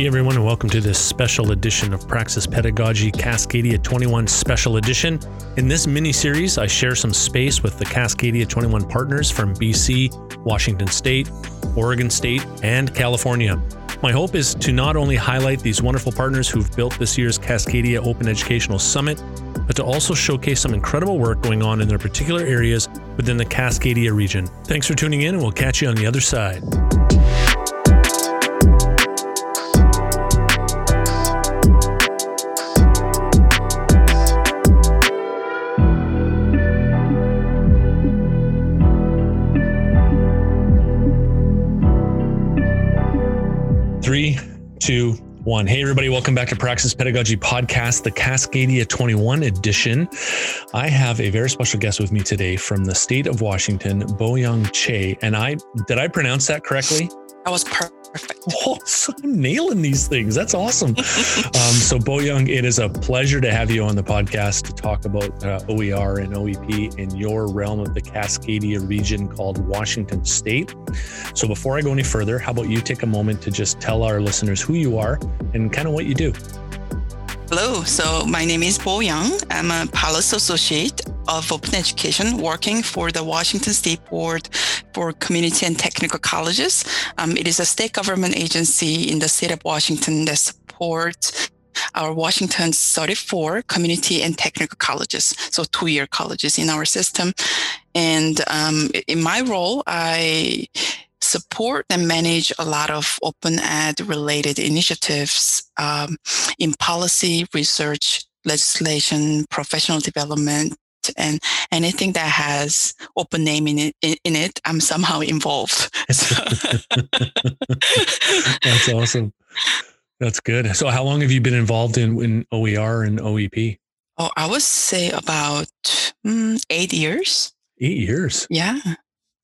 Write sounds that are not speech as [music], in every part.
Hey everyone, and welcome to this special edition of Praxis Pedagogy Cascadia 21 Special Edition. In this mini series, I share some space with the Cascadia 21 partners from BC, Washington State, Oregon State, and California. My hope is to not only highlight these wonderful partners who've built this year's Cascadia Open Educational Summit, but to also showcase some incredible work going on in their particular areas within the Cascadia region. Thanks for tuning in, and we'll catch you on the other side. Three, two, one. Hey, everybody, welcome back to Praxis Pedagogy Podcast, the Cascadia 21 edition. I have a very special guest with me today from the state of Washington, Bo Boyoung Chae. And I did I pronounce that correctly? That was perfect. [laughs] I'm nailing these things. That's awesome. um, so, Young, it is a pleasure to have you on the podcast to talk about uh, OER and OEP in your realm of the Cascadia region called Washington State. So, before I go any further, how about you take a moment to just tell our listeners who you are and kind of what you do? Hello. So, my name is Bo Young. I'm a Policy Associate of Open Education working for the Washington State Board for Community and Technical Colleges. Um, it is a state government agency in the state of Washington that supports our Washington 34 community and technical colleges, so two year colleges in our system. And um, in my role, I support and manage a lot of open ed related initiatives um, in policy, research, legislation, professional development, and anything that has open name in it, in it I'm somehow involved. [laughs] That's awesome. That's good. So, how long have you been involved in, in OER and OEP? Oh, I would say about mm, eight years. Eight years. Yeah.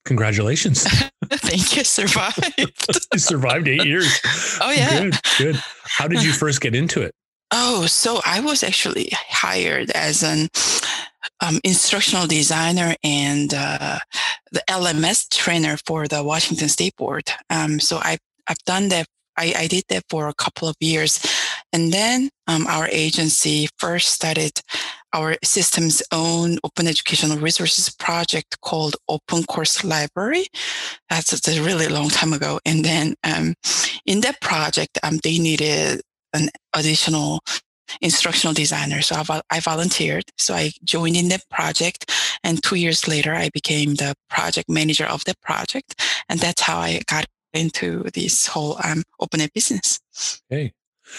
Congratulations. [laughs] Thank you. Survived. [laughs] you survived eight years. Oh, yeah. Good. Good. How did you first get into it? Oh, so I was actually hired as an um, instructional designer and uh, the LMS trainer for the Washington State Board. Um, so I, I've done that. I, I, did that for a couple of years. And then um, our agency first started our system's own open educational resources project called Open Course Library. That's, a really long time ago. And then um, in that project, um, they needed an additional instructional designer. So I, I volunteered. So I joined in the project. And two years later, I became the project manager of the project. And that's how I got into this whole um, open business. Hey,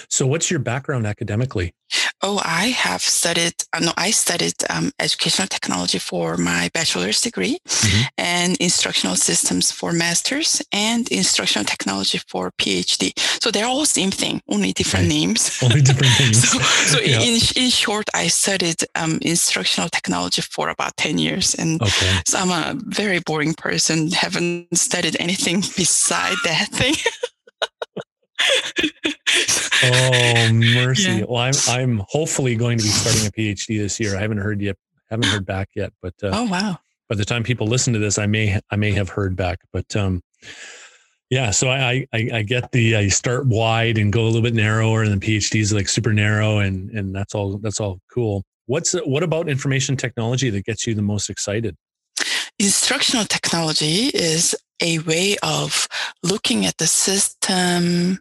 so what's your background academically? Oh, I have studied, uh, no, I studied um, educational technology for my bachelor's degree mm-hmm. and instructional systems for master's and instructional technology for PhD. So they're all same thing, only different right. names. [laughs] Only different [laughs] names. so, so yeah. in, in short, I studied um, instructional technology for about 10 years. And okay. so I'm a very boring person, haven't studied anything [laughs] beside that thing. Oh mercy! Yeah. Well, I'm I'm hopefully going to be starting a PhD this year. I haven't heard yet, haven't heard back yet, but uh, oh wow! By the time people listen to this, I may I may have heard back, but um, yeah. So I I, I get the I start wide and go a little bit narrower, and then PhD is like super narrow, and and that's all that's all cool. What's what about information technology that gets you the most excited? Instructional technology is a way of looking at the system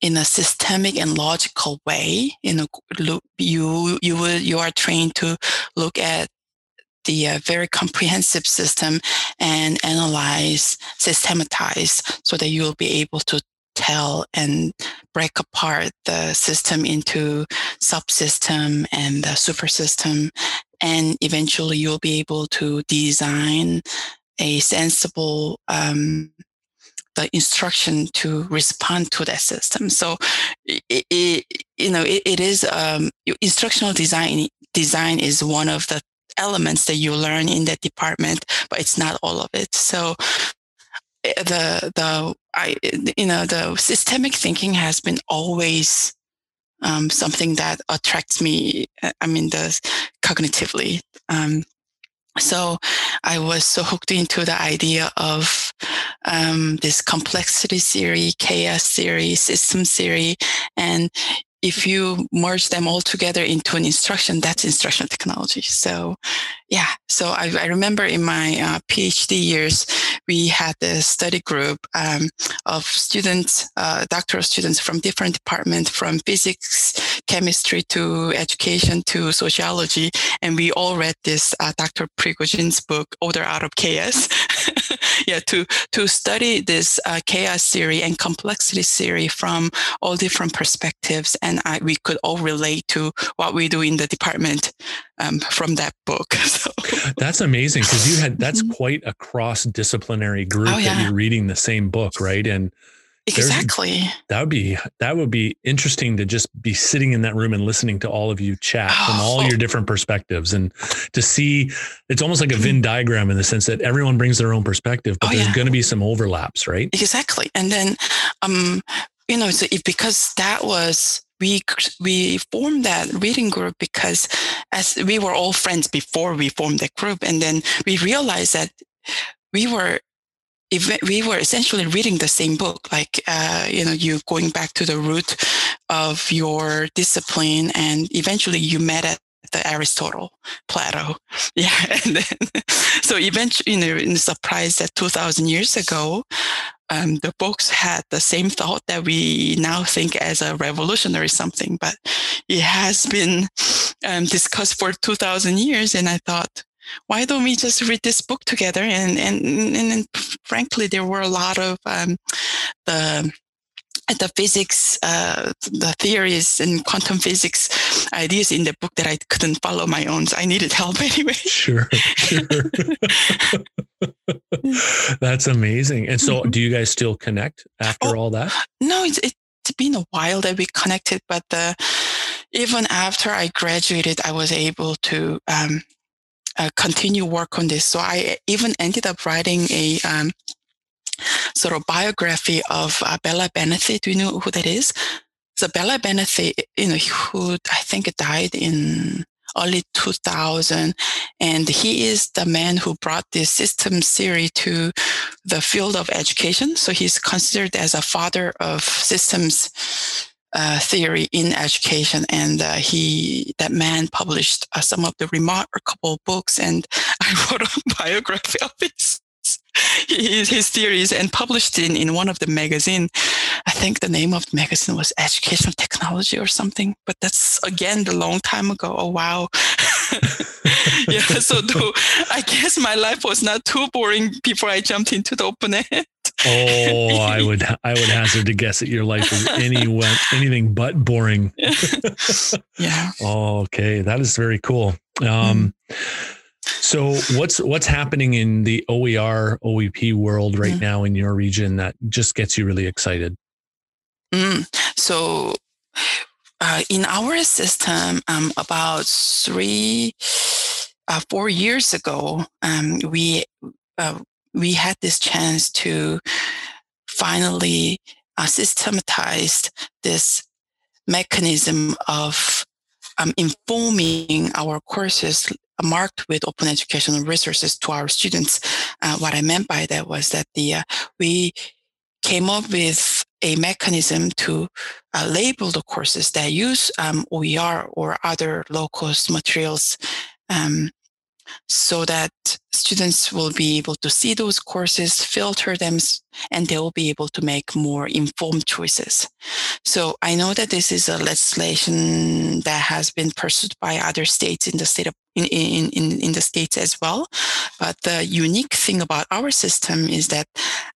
in a systemic and logical way. You know, you you will you are trained to look at the uh, very comprehensive system and analyze, systematize, so that you will be able to tell and break apart the system into subsystem and the super system and eventually you'll be able to design a sensible um, the instruction to respond to that system. So, it, you know, it, it is um, instructional design. Design is one of the elements that you learn in that department, but it's not all of it. So, eh, the the I you know the systemic thinking has been always um, something that attracts me. Eh, I mean, the cognitively. Um, so I was so hooked into the idea of um, this complexity theory, chaos theory, system theory, and if you merge them all together into an instruction, that's instructional technology. So, yeah. So I, I remember in my uh, PhD years, we had a study group um, of students, uh, doctoral students from different departments, from physics, chemistry to education to sociology, and we all read this uh, Dr. Prigogine's book, Order Out of Chaos. [laughs] yeah, to to study this uh, chaos theory and complexity theory from all different perspectives and I, we could all relate to what we do in the department um, from that book. [laughs] So. That's amazing because you had that's mm-hmm. quite a cross disciplinary group oh, yeah. that you're reading the same book, right? And exactly that would be that would be interesting to just be sitting in that room and listening to all of you chat oh. from all your different perspectives and to see it's almost like a venn diagram in the sense that everyone brings their own perspective but oh, there's yeah. going to be some overlaps right exactly and then um you know so if, because that was we we formed that reading group because as we were all friends before we formed that group and then we realized that we were if we were essentially reading the same book like uh, you know you going back to the root of your discipline and eventually you met at the Aristotle, Plato. [laughs] Yeah. And then, [laughs] so eventually, you know, in surprise that 2000 years ago, um, the books had the same thought that we now think as a revolutionary something, but it has been um, discussed for 2000 years. And I thought, why don't we just read this book together? And, and, and, and frankly, there were a lot of um, the the physics, uh, the theories and quantum physics ideas in the book that I couldn't follow my own. So I needed help [laughs] anyway. Sure, sure. [laughs] That's amazing. And so, mm-hmm. do you guys still connect after oh, all that? No, it's, it's been a while that we connected, but the, even after I graduated, I was able to um, uh, continue work on this. So I even ended up writing a um, sort of biography of uh, Bela Banathy. Do you know who that is? So Bela Banathy, you know, who I think died in early 2000. And he is the man who brought this system theory to the field of education. So he's considered as a father of systems uh, theory in education. And uh, he, that man published uh, some of the remarkable books and [laughs] I wrote a biography of his his, [laughs] his theories and published in, in one of the magazine. I think the name of the magazine was Educational Technology or something, but that's again the long time ago. Oh wow. [laughs] yeah, so [laughs] though, I guess my life was not too boring before I jumped into the open ed. oh, I would I would hazard to guess that your life is any anything but boring. yeah. Okay, that is very cool. Um, mm. So what's what's happening in the OER OEP world right mm. now in your region that just gets you really excited? Mm. So uh, in our system, um, about three, uh, four years ago, um, we uh, we had this chance to finally uh, systematize this mechanism of um, informing our courses marked with open educational resources to our students. Uh, what I meant by that was that the uh, we came up with a mechanism to uh, label the courses that use um, OER or other low cost materials um, so that students will be able to see those courses, filter them, and they will be able to make more informed choices. So I know that this is a legislation that has been pursued by other states in the state of in, in, in, in the states as well. But the unique thing about our system is that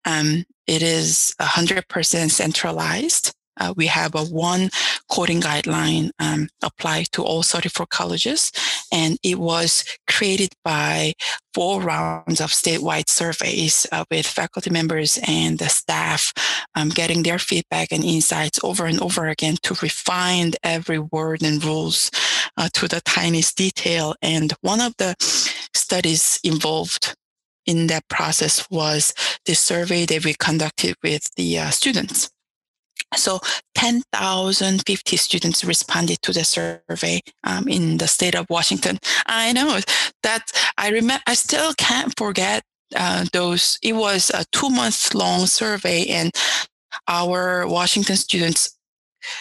um, it is 100% centralized. Uh, we have a one coding guideline um, applied to all 34 colleges, and it was created by four rounds of statewide surveys uh, with faculty members and the staff um, getting their feedback and insights over and over again to refine every word and rules uh, to the tiniest detail. And one of the studies involved in that process was the survey that we conducted with the uh, students. So 10,050 students responded to the survey um, in the state of Washington. I know that I remember, I still can't forget uh, those, it was a two month long survey, and our Washington students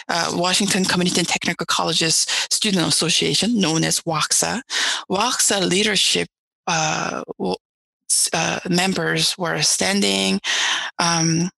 uh, Washington Community and Technical Colleges Student Association, known as WACSA. WACSA leadership uh, uh, members were standing um,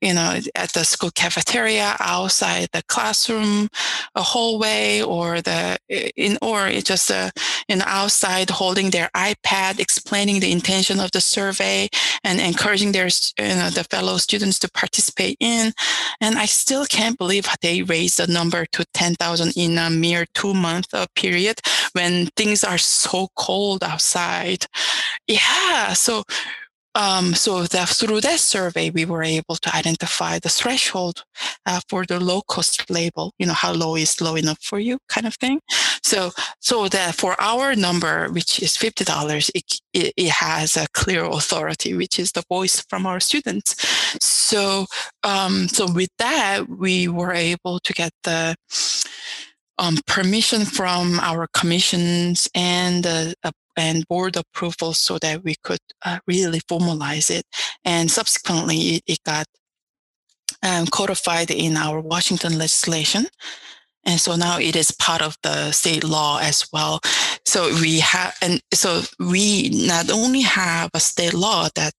you know, at the school cafeteria, outside the classroom, a hallway, or the in or just uh, in outside holding their iPad, explaining the intention of the survey and encouraging their you know the fellow students to participate in. And I still can't believe they raised the number to ten thousand in a mere two month period when things are so cold outside. Yeah, so um, so through that survey, we were able to identify the threshold uh, for the low cost label. You know how low is low enough for you, kind of thing. So, so that for our number, which is fifty dollars, it, it, it has a clear authority, which is the voice from our students. So, um, so with that, we were able to get the um, permission from our commissions and uh, and board approval so that we could uh, really formalize it. And subsequently, it, it got um, codified in our Washington legislation. And so now it is part of the state law as well. So we have, and so we not only have a state law that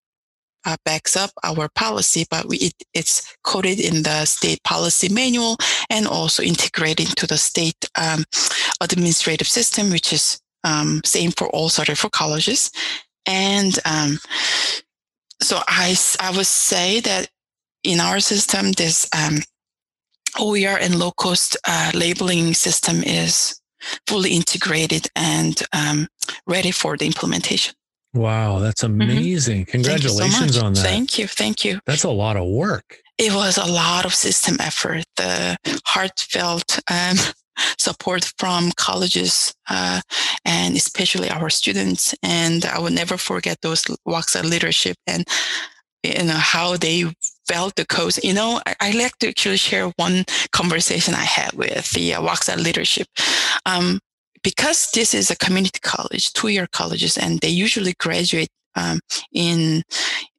uh, backs up our policy, but we, it, it's coded in the state policy manual and also integrated into the state um, administrative system, which is um, same for all sort of for colleges. And um, so I, I would say that in our system, this um, OER and low cost uh, labeling system is fully integrated and um, ready for the implementation. Wow, that's mm-hmm. amazing. Mm-hmm. Congratulations so on that. Thank you. Thank you. That's a lot of work. It was a lot of system effort, the heartfelt um, support from colleges uh, and especially our students. And I will never forget those WACSA leadership and you know how they felt the codes. You know, I, I, like to actually share one conversation I had with the uh, WACSA leadership. Um, because this is a community college, two-year colleges, and they usually graduate um, in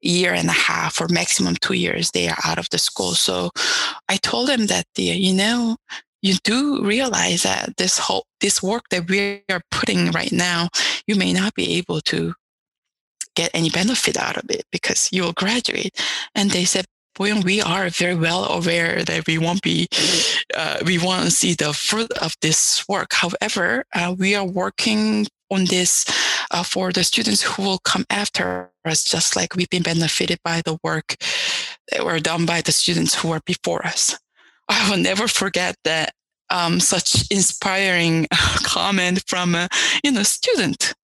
year and a half or maximum two years they are out of the school so i told them that the, you know you do realize that this whole this work that we are putting right now, you may not be able to get any benefit out of it because you will graduate. And they said, "Boy, we are very well aware that we won't be, uh, we want to see the fruit of this work. However, uh, we are working on this uh, for the students who will come after us, just like we've been benefited by the work that were done by the students who were before us. I will never forget that um, such inspiring [laughs] comment from a you know student.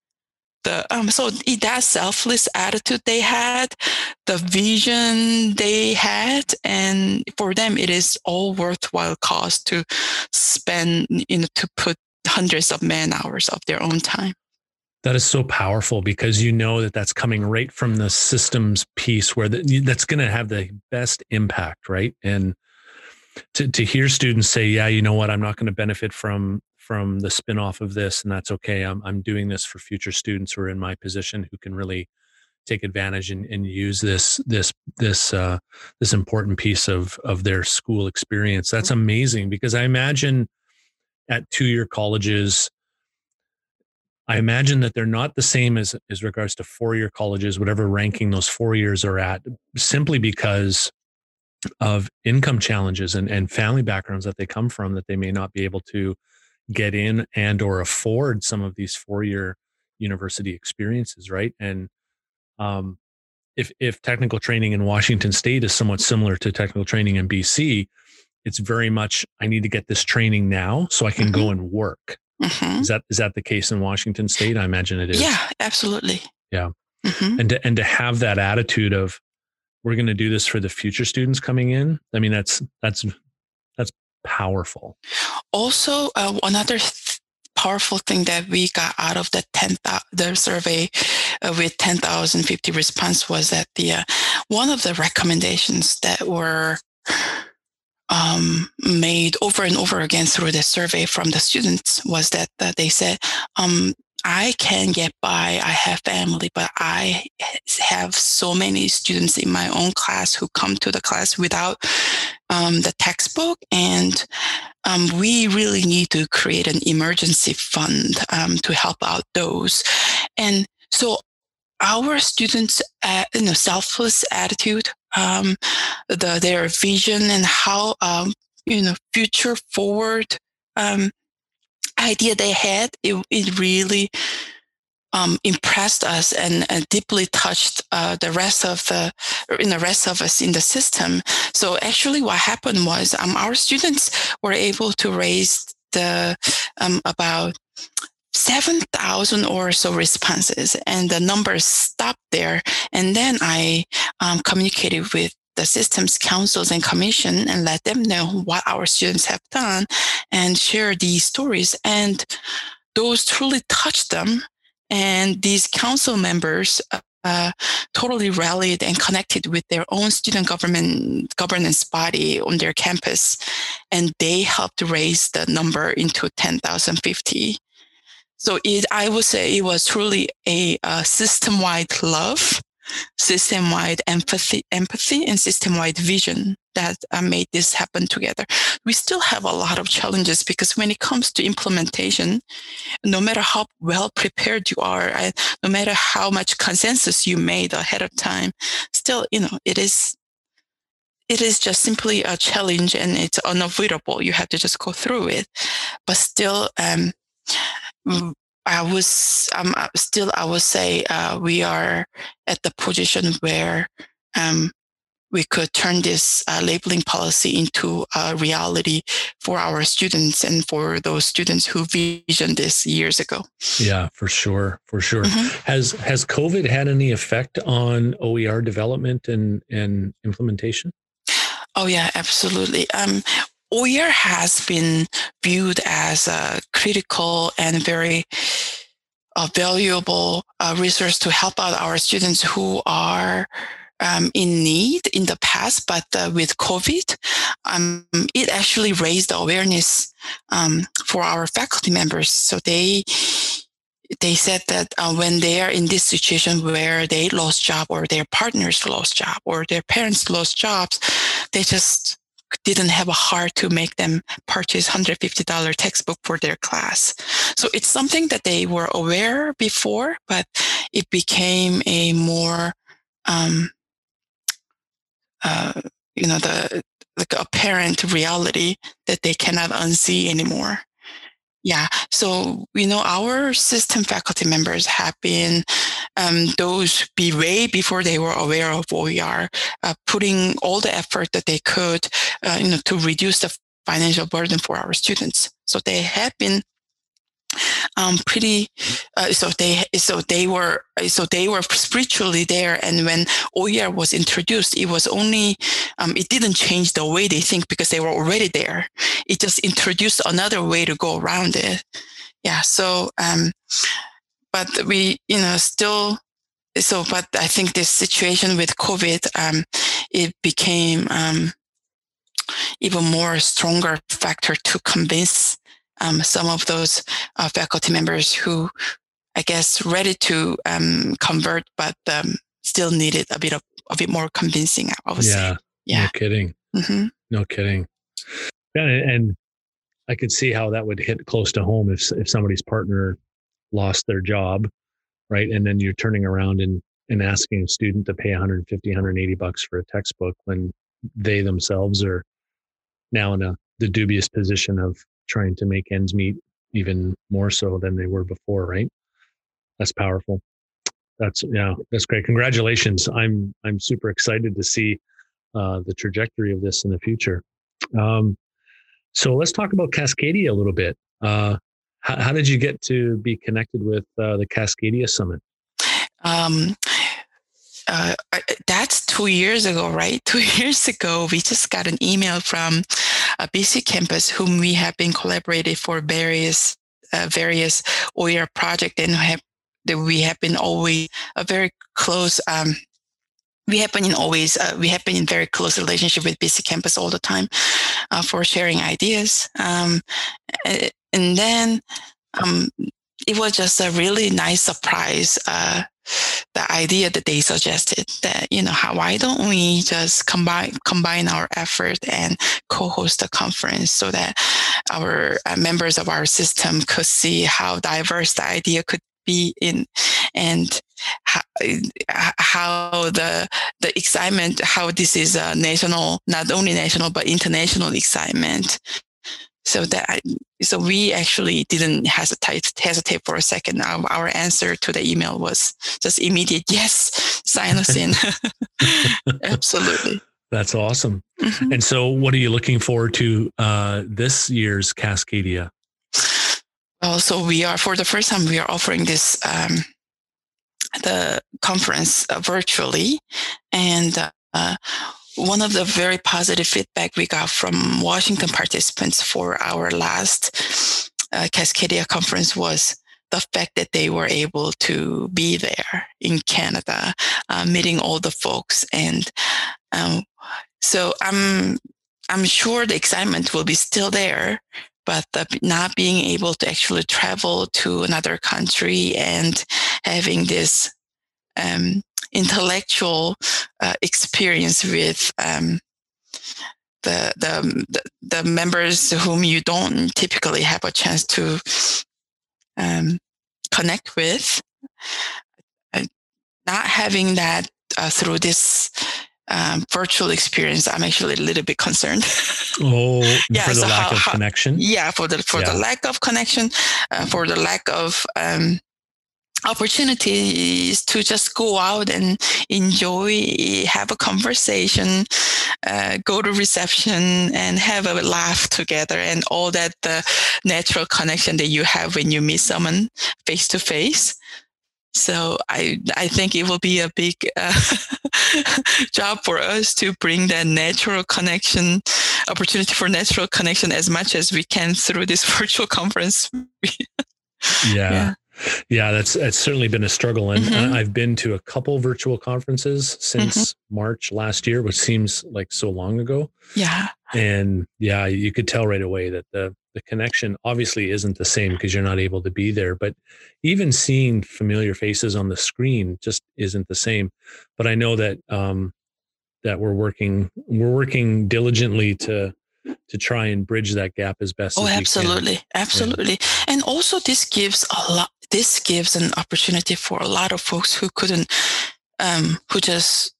The, um, so that selfless attitude they had, the vision they had, and for them it is all worthwhile cost to spend, you know, to put hundreds of man hours of their own time. That is so powerful because you know that that's coming right from the systems piece where the, that's going to have the best impact, right? And to to hear students say, "Yeah, you know what? I'm not going to benefit from from the spinoff of this, and that's okay. I'm I'm doing this for future students who are in my position who can really take advantage and, and use this this this uh, this important piece of of their school experience. That's amazing because I imagine at two year colleges. I imagine that they're not the same as as regards to four year colleges, whatever ranking those four years are at, simply because of income challenges and, and family backgrounds that they come from that they may not be able to get in and or afford some of these four-year university experiences right and um, if if technical training in washington state is somewhat similar to technical training in bc it's very much i need to get this training now so i can mm-hmm. go and work mm-hmm. is that is that the case in washington state i imagine it is yeah absolutely yeah mm-hmm. and to, and to have that attitude of we're going to do this for the future students coming in i mean that's that's that's powerful. Also uh, another th- powerful thing that we got out of the 10 the survey uh, with 10,050 response was that the uh, one of the recommendations that were um, made over and over again through the survey from the students was that, that they said um, I can get by. I have family, but I have so many students in my own class who come to the class without um, the textbook. And um, we really need to create an emergency fund um, to help out those. And so our students, uh, you know, selfless attitude, um, the, their vision and how, um, you know, future forward um, idea they had, it, it really um, impressed us and, and deeply touched uh, the rest of the in the rest of us in the system. So actually, what happened was um, our students were able to raise the um, about 7,000 or so responses and the numbers stopped there. And then I um, communicated with the systems councils and commission and let them know what our students have done and share these stories. And those truly touched them. And these council members uh, totally rallied and connected with their own student government governance body on their campus, and they helped raise the number into 10,050. So it, I would say it was truly a, a system-wide love, system-wide empathy, empathy, and system-wide vision that uh, made this happen together. We still have a lot of challenges because when it comes to implementation, no matter how well prepared you are, and no matter how much consensus you made ahead of time, still, you know, it is it is just simply a challenge and it's unavoidable. You have to just go through it. But still, um, I was um, still, I would say uh, we are at the position where um, we could turn this uh, labeling policy into a reality for our students and for those students who visioned this years ago. Yeah, for sure, for sure. Mm-hmm. Has has COVID had any effect on OER development and and implementation? Oh yeah, absolutely. Um, OER has been viewed as a critical and very uh, valuable uh, resource to help out our students who are um, in need in the past, but uh, with COVID, um, it actually raised awareness um, for our faculty members. So they they said that uh, when they are in this situation where they lost job or their partners lost job or their parents lost jobs, they just didn't have a heart to make them purchase $150 textbook for their class. So it's something that they were aware before, but it became a more um, uh, you know, the apparent reality that they cannot unsee anymore. Yeah. So, you know, our system faculty members have been um, those be way before they were aware of OER, uh, putting all the effort that they could, uh, you know, to reduce the financial burden for our students. So they have been um, pretty uh, so they so they were so they were spiritually there. And when OER was introduced it was only um, it didn't change the way they think because they were already there. It just introduced another way to go around it. Yeah so um, but we you know still so but I think this situation with COVID um, it became um, even more stronger factor to convince um, some of those uh, faculty members who, I guess, ready to um, convert, but um, still needed a bit of a bit more convincing. I would yeah, say. Yeah. No kidding. Mm-hmm. No kidding. Yeah, and I could see how that would hit close to home if if somebody's partner lost their job, right? And then you're turning around and and asking a student to pay 150, 180 bucks for a textbook when they themselves are now in a the dubious position of trying to make ends meet even more so than they were before, right? That's powerful. That's yeah, that's great. Congratulations. I'm I'm super excited to see uh, the trajectory of this in the future. Um, so let's talk about Cascadia a little bit. Uh, how, how, did you get to be connected with uh, the Cascadia Summit? Um, uh, that's two years ago, right? [laughs] Two years ago, we just got an email from a BC campus whom we have been collaborating for various uh, various OER project and have that we have been always a very close um, we have been in always uh, we have been in very close relationship with BC campus all the time uh, for sharing ideas um, and then um, it was just a really nice surprise. Uh, the idea that they suggested that you know how why don't we just combine combine our effort and co-host a conference so that our uh, members of our system could see how diverse the idea could be in and how, how the the excitement how this is a national not only national but international excitement so that so we actually didn't hesitate hesitate for a second. Our, our answer to the email was just immediate [laughs] yes, sign us in. [laughs] Absolutely. That's awesome. Mm-hmm. And so, what are you looking forward to uh, this year's Cascadia? Well, so we are for the first time we are offering this um, the conference uh, virtually, and uh, one of the very positive feedback we got from Washington participants for our last uh, Cascadia conference was the fact that they were able to be there in Canada, uh, meeting all the folks, and um, so I'm I'm sure the excitement will be still there, but the, not being able to actually travel to another country and having this um, intellectual uh, experience with um, the, the, the members whom you don't typically have a chance to um, connect with. Uh, not having that uh, through this um, virtual experience, I'm actually a little bit concerned. [laughs] oh, yeah, for the so lack how, of how, connection. Yeah, for the for yeah. the lack of connection, uh, for the lack of um, opportunities to just go out and enjoy, have a conversation, uh, go to reception and have a laugh together and all that the natural connection that you have when you meet someone face to face. So I I think it will be a big uh, [laughs] job for us to bring that natural connection, opportunity for natural connection as much as we can through this [laughs] virtual conference. [laughs] yeah. yeah. Yeah, that's that's certainly been a struggle, and mm-hmm. I've been to a couple virtual conferences since mm-hmm. March last year, which seems like so long ago. Yeah, and yeah, you could tell right away that the the connection obviously isn't the same because you're not able to be there. But even seeing familiar faces on the screen just isn't the same. But I know that um, that we're working we're working diligently to to try and bridge that gap as best oh, as absolutely absolutely yeah. and also this gives a lot this gives an opportunity for a lot of folks who couldn't, um, who just,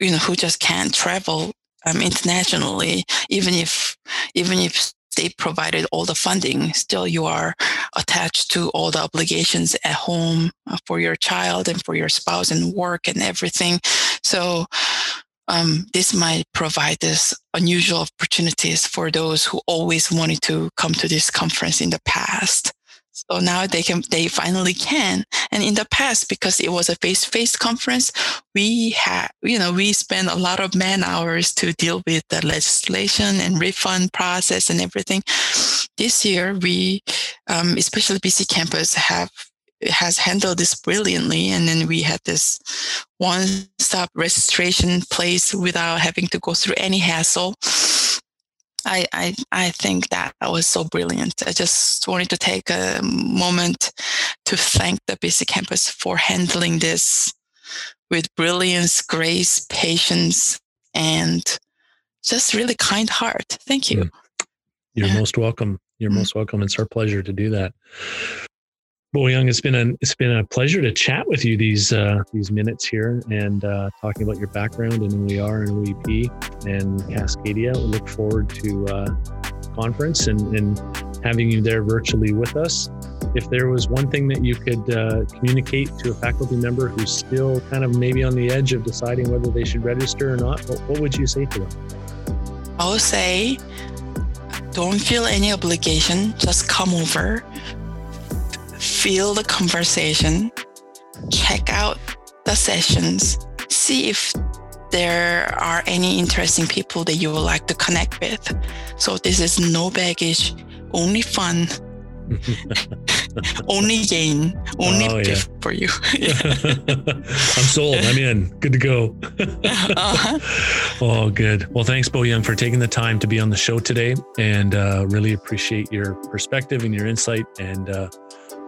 you know, who just can't travel um, internationally, even if, even if they provided all the funding, still you are attached to all the obligations at home uh, for your child and for your spouse and work and everything. So um, this might provide this unusual opportunities for those who always wanted to come to this conference in the past. So now they can, they finally can. And in the past, because it was a face-to-face conference, we had, you know, we spent a lot of man hours to deal with the legislation and refund process and everything. This year, we, um, especially BC campus, have has handled this brilliantly. And then we had this one stop registration place without having to go through any hassle. I, I, I think that was so brilliant. I just wanted to take a moment to thank the BC campus for handling this with brilliance, grace, patience, and just really kind heart. Thank you. Mm. You're most welcome. You're mm. most welcome. It's our pleasure to do that. Bo Young, it's been a it's been a pleasure to chat with you these uh, these minutes here and uh, talking about your background and who we are and OEP and Cascadia. We look forward to uh, conference and, and having you there virtually with us. If there was one thing that you could uh, communicate to a faculty member who's still kind of maybe on the edge of deciding whether they should register or not, what, what would you say to them? I would say, don't feel any obligation. Just come over feel the conversation, check out the sessions, see if there are any interesting people that you would like to connect with. So this is no baggage, only fun, [laughs] only gain, only oh, yeah. for you. [laughs] [laughs] I'm sold. I'm in. Good to go. uh-huh. Oh, good. Well, thanks, Bo Young, for taking the time to be on the show today, and uh, really appreciate your perspective and your insight. And uh,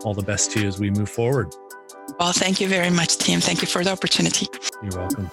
all the best to you as we move forward. Well, thank you very much, Tim. Thank you for the opportunity. You're welcome.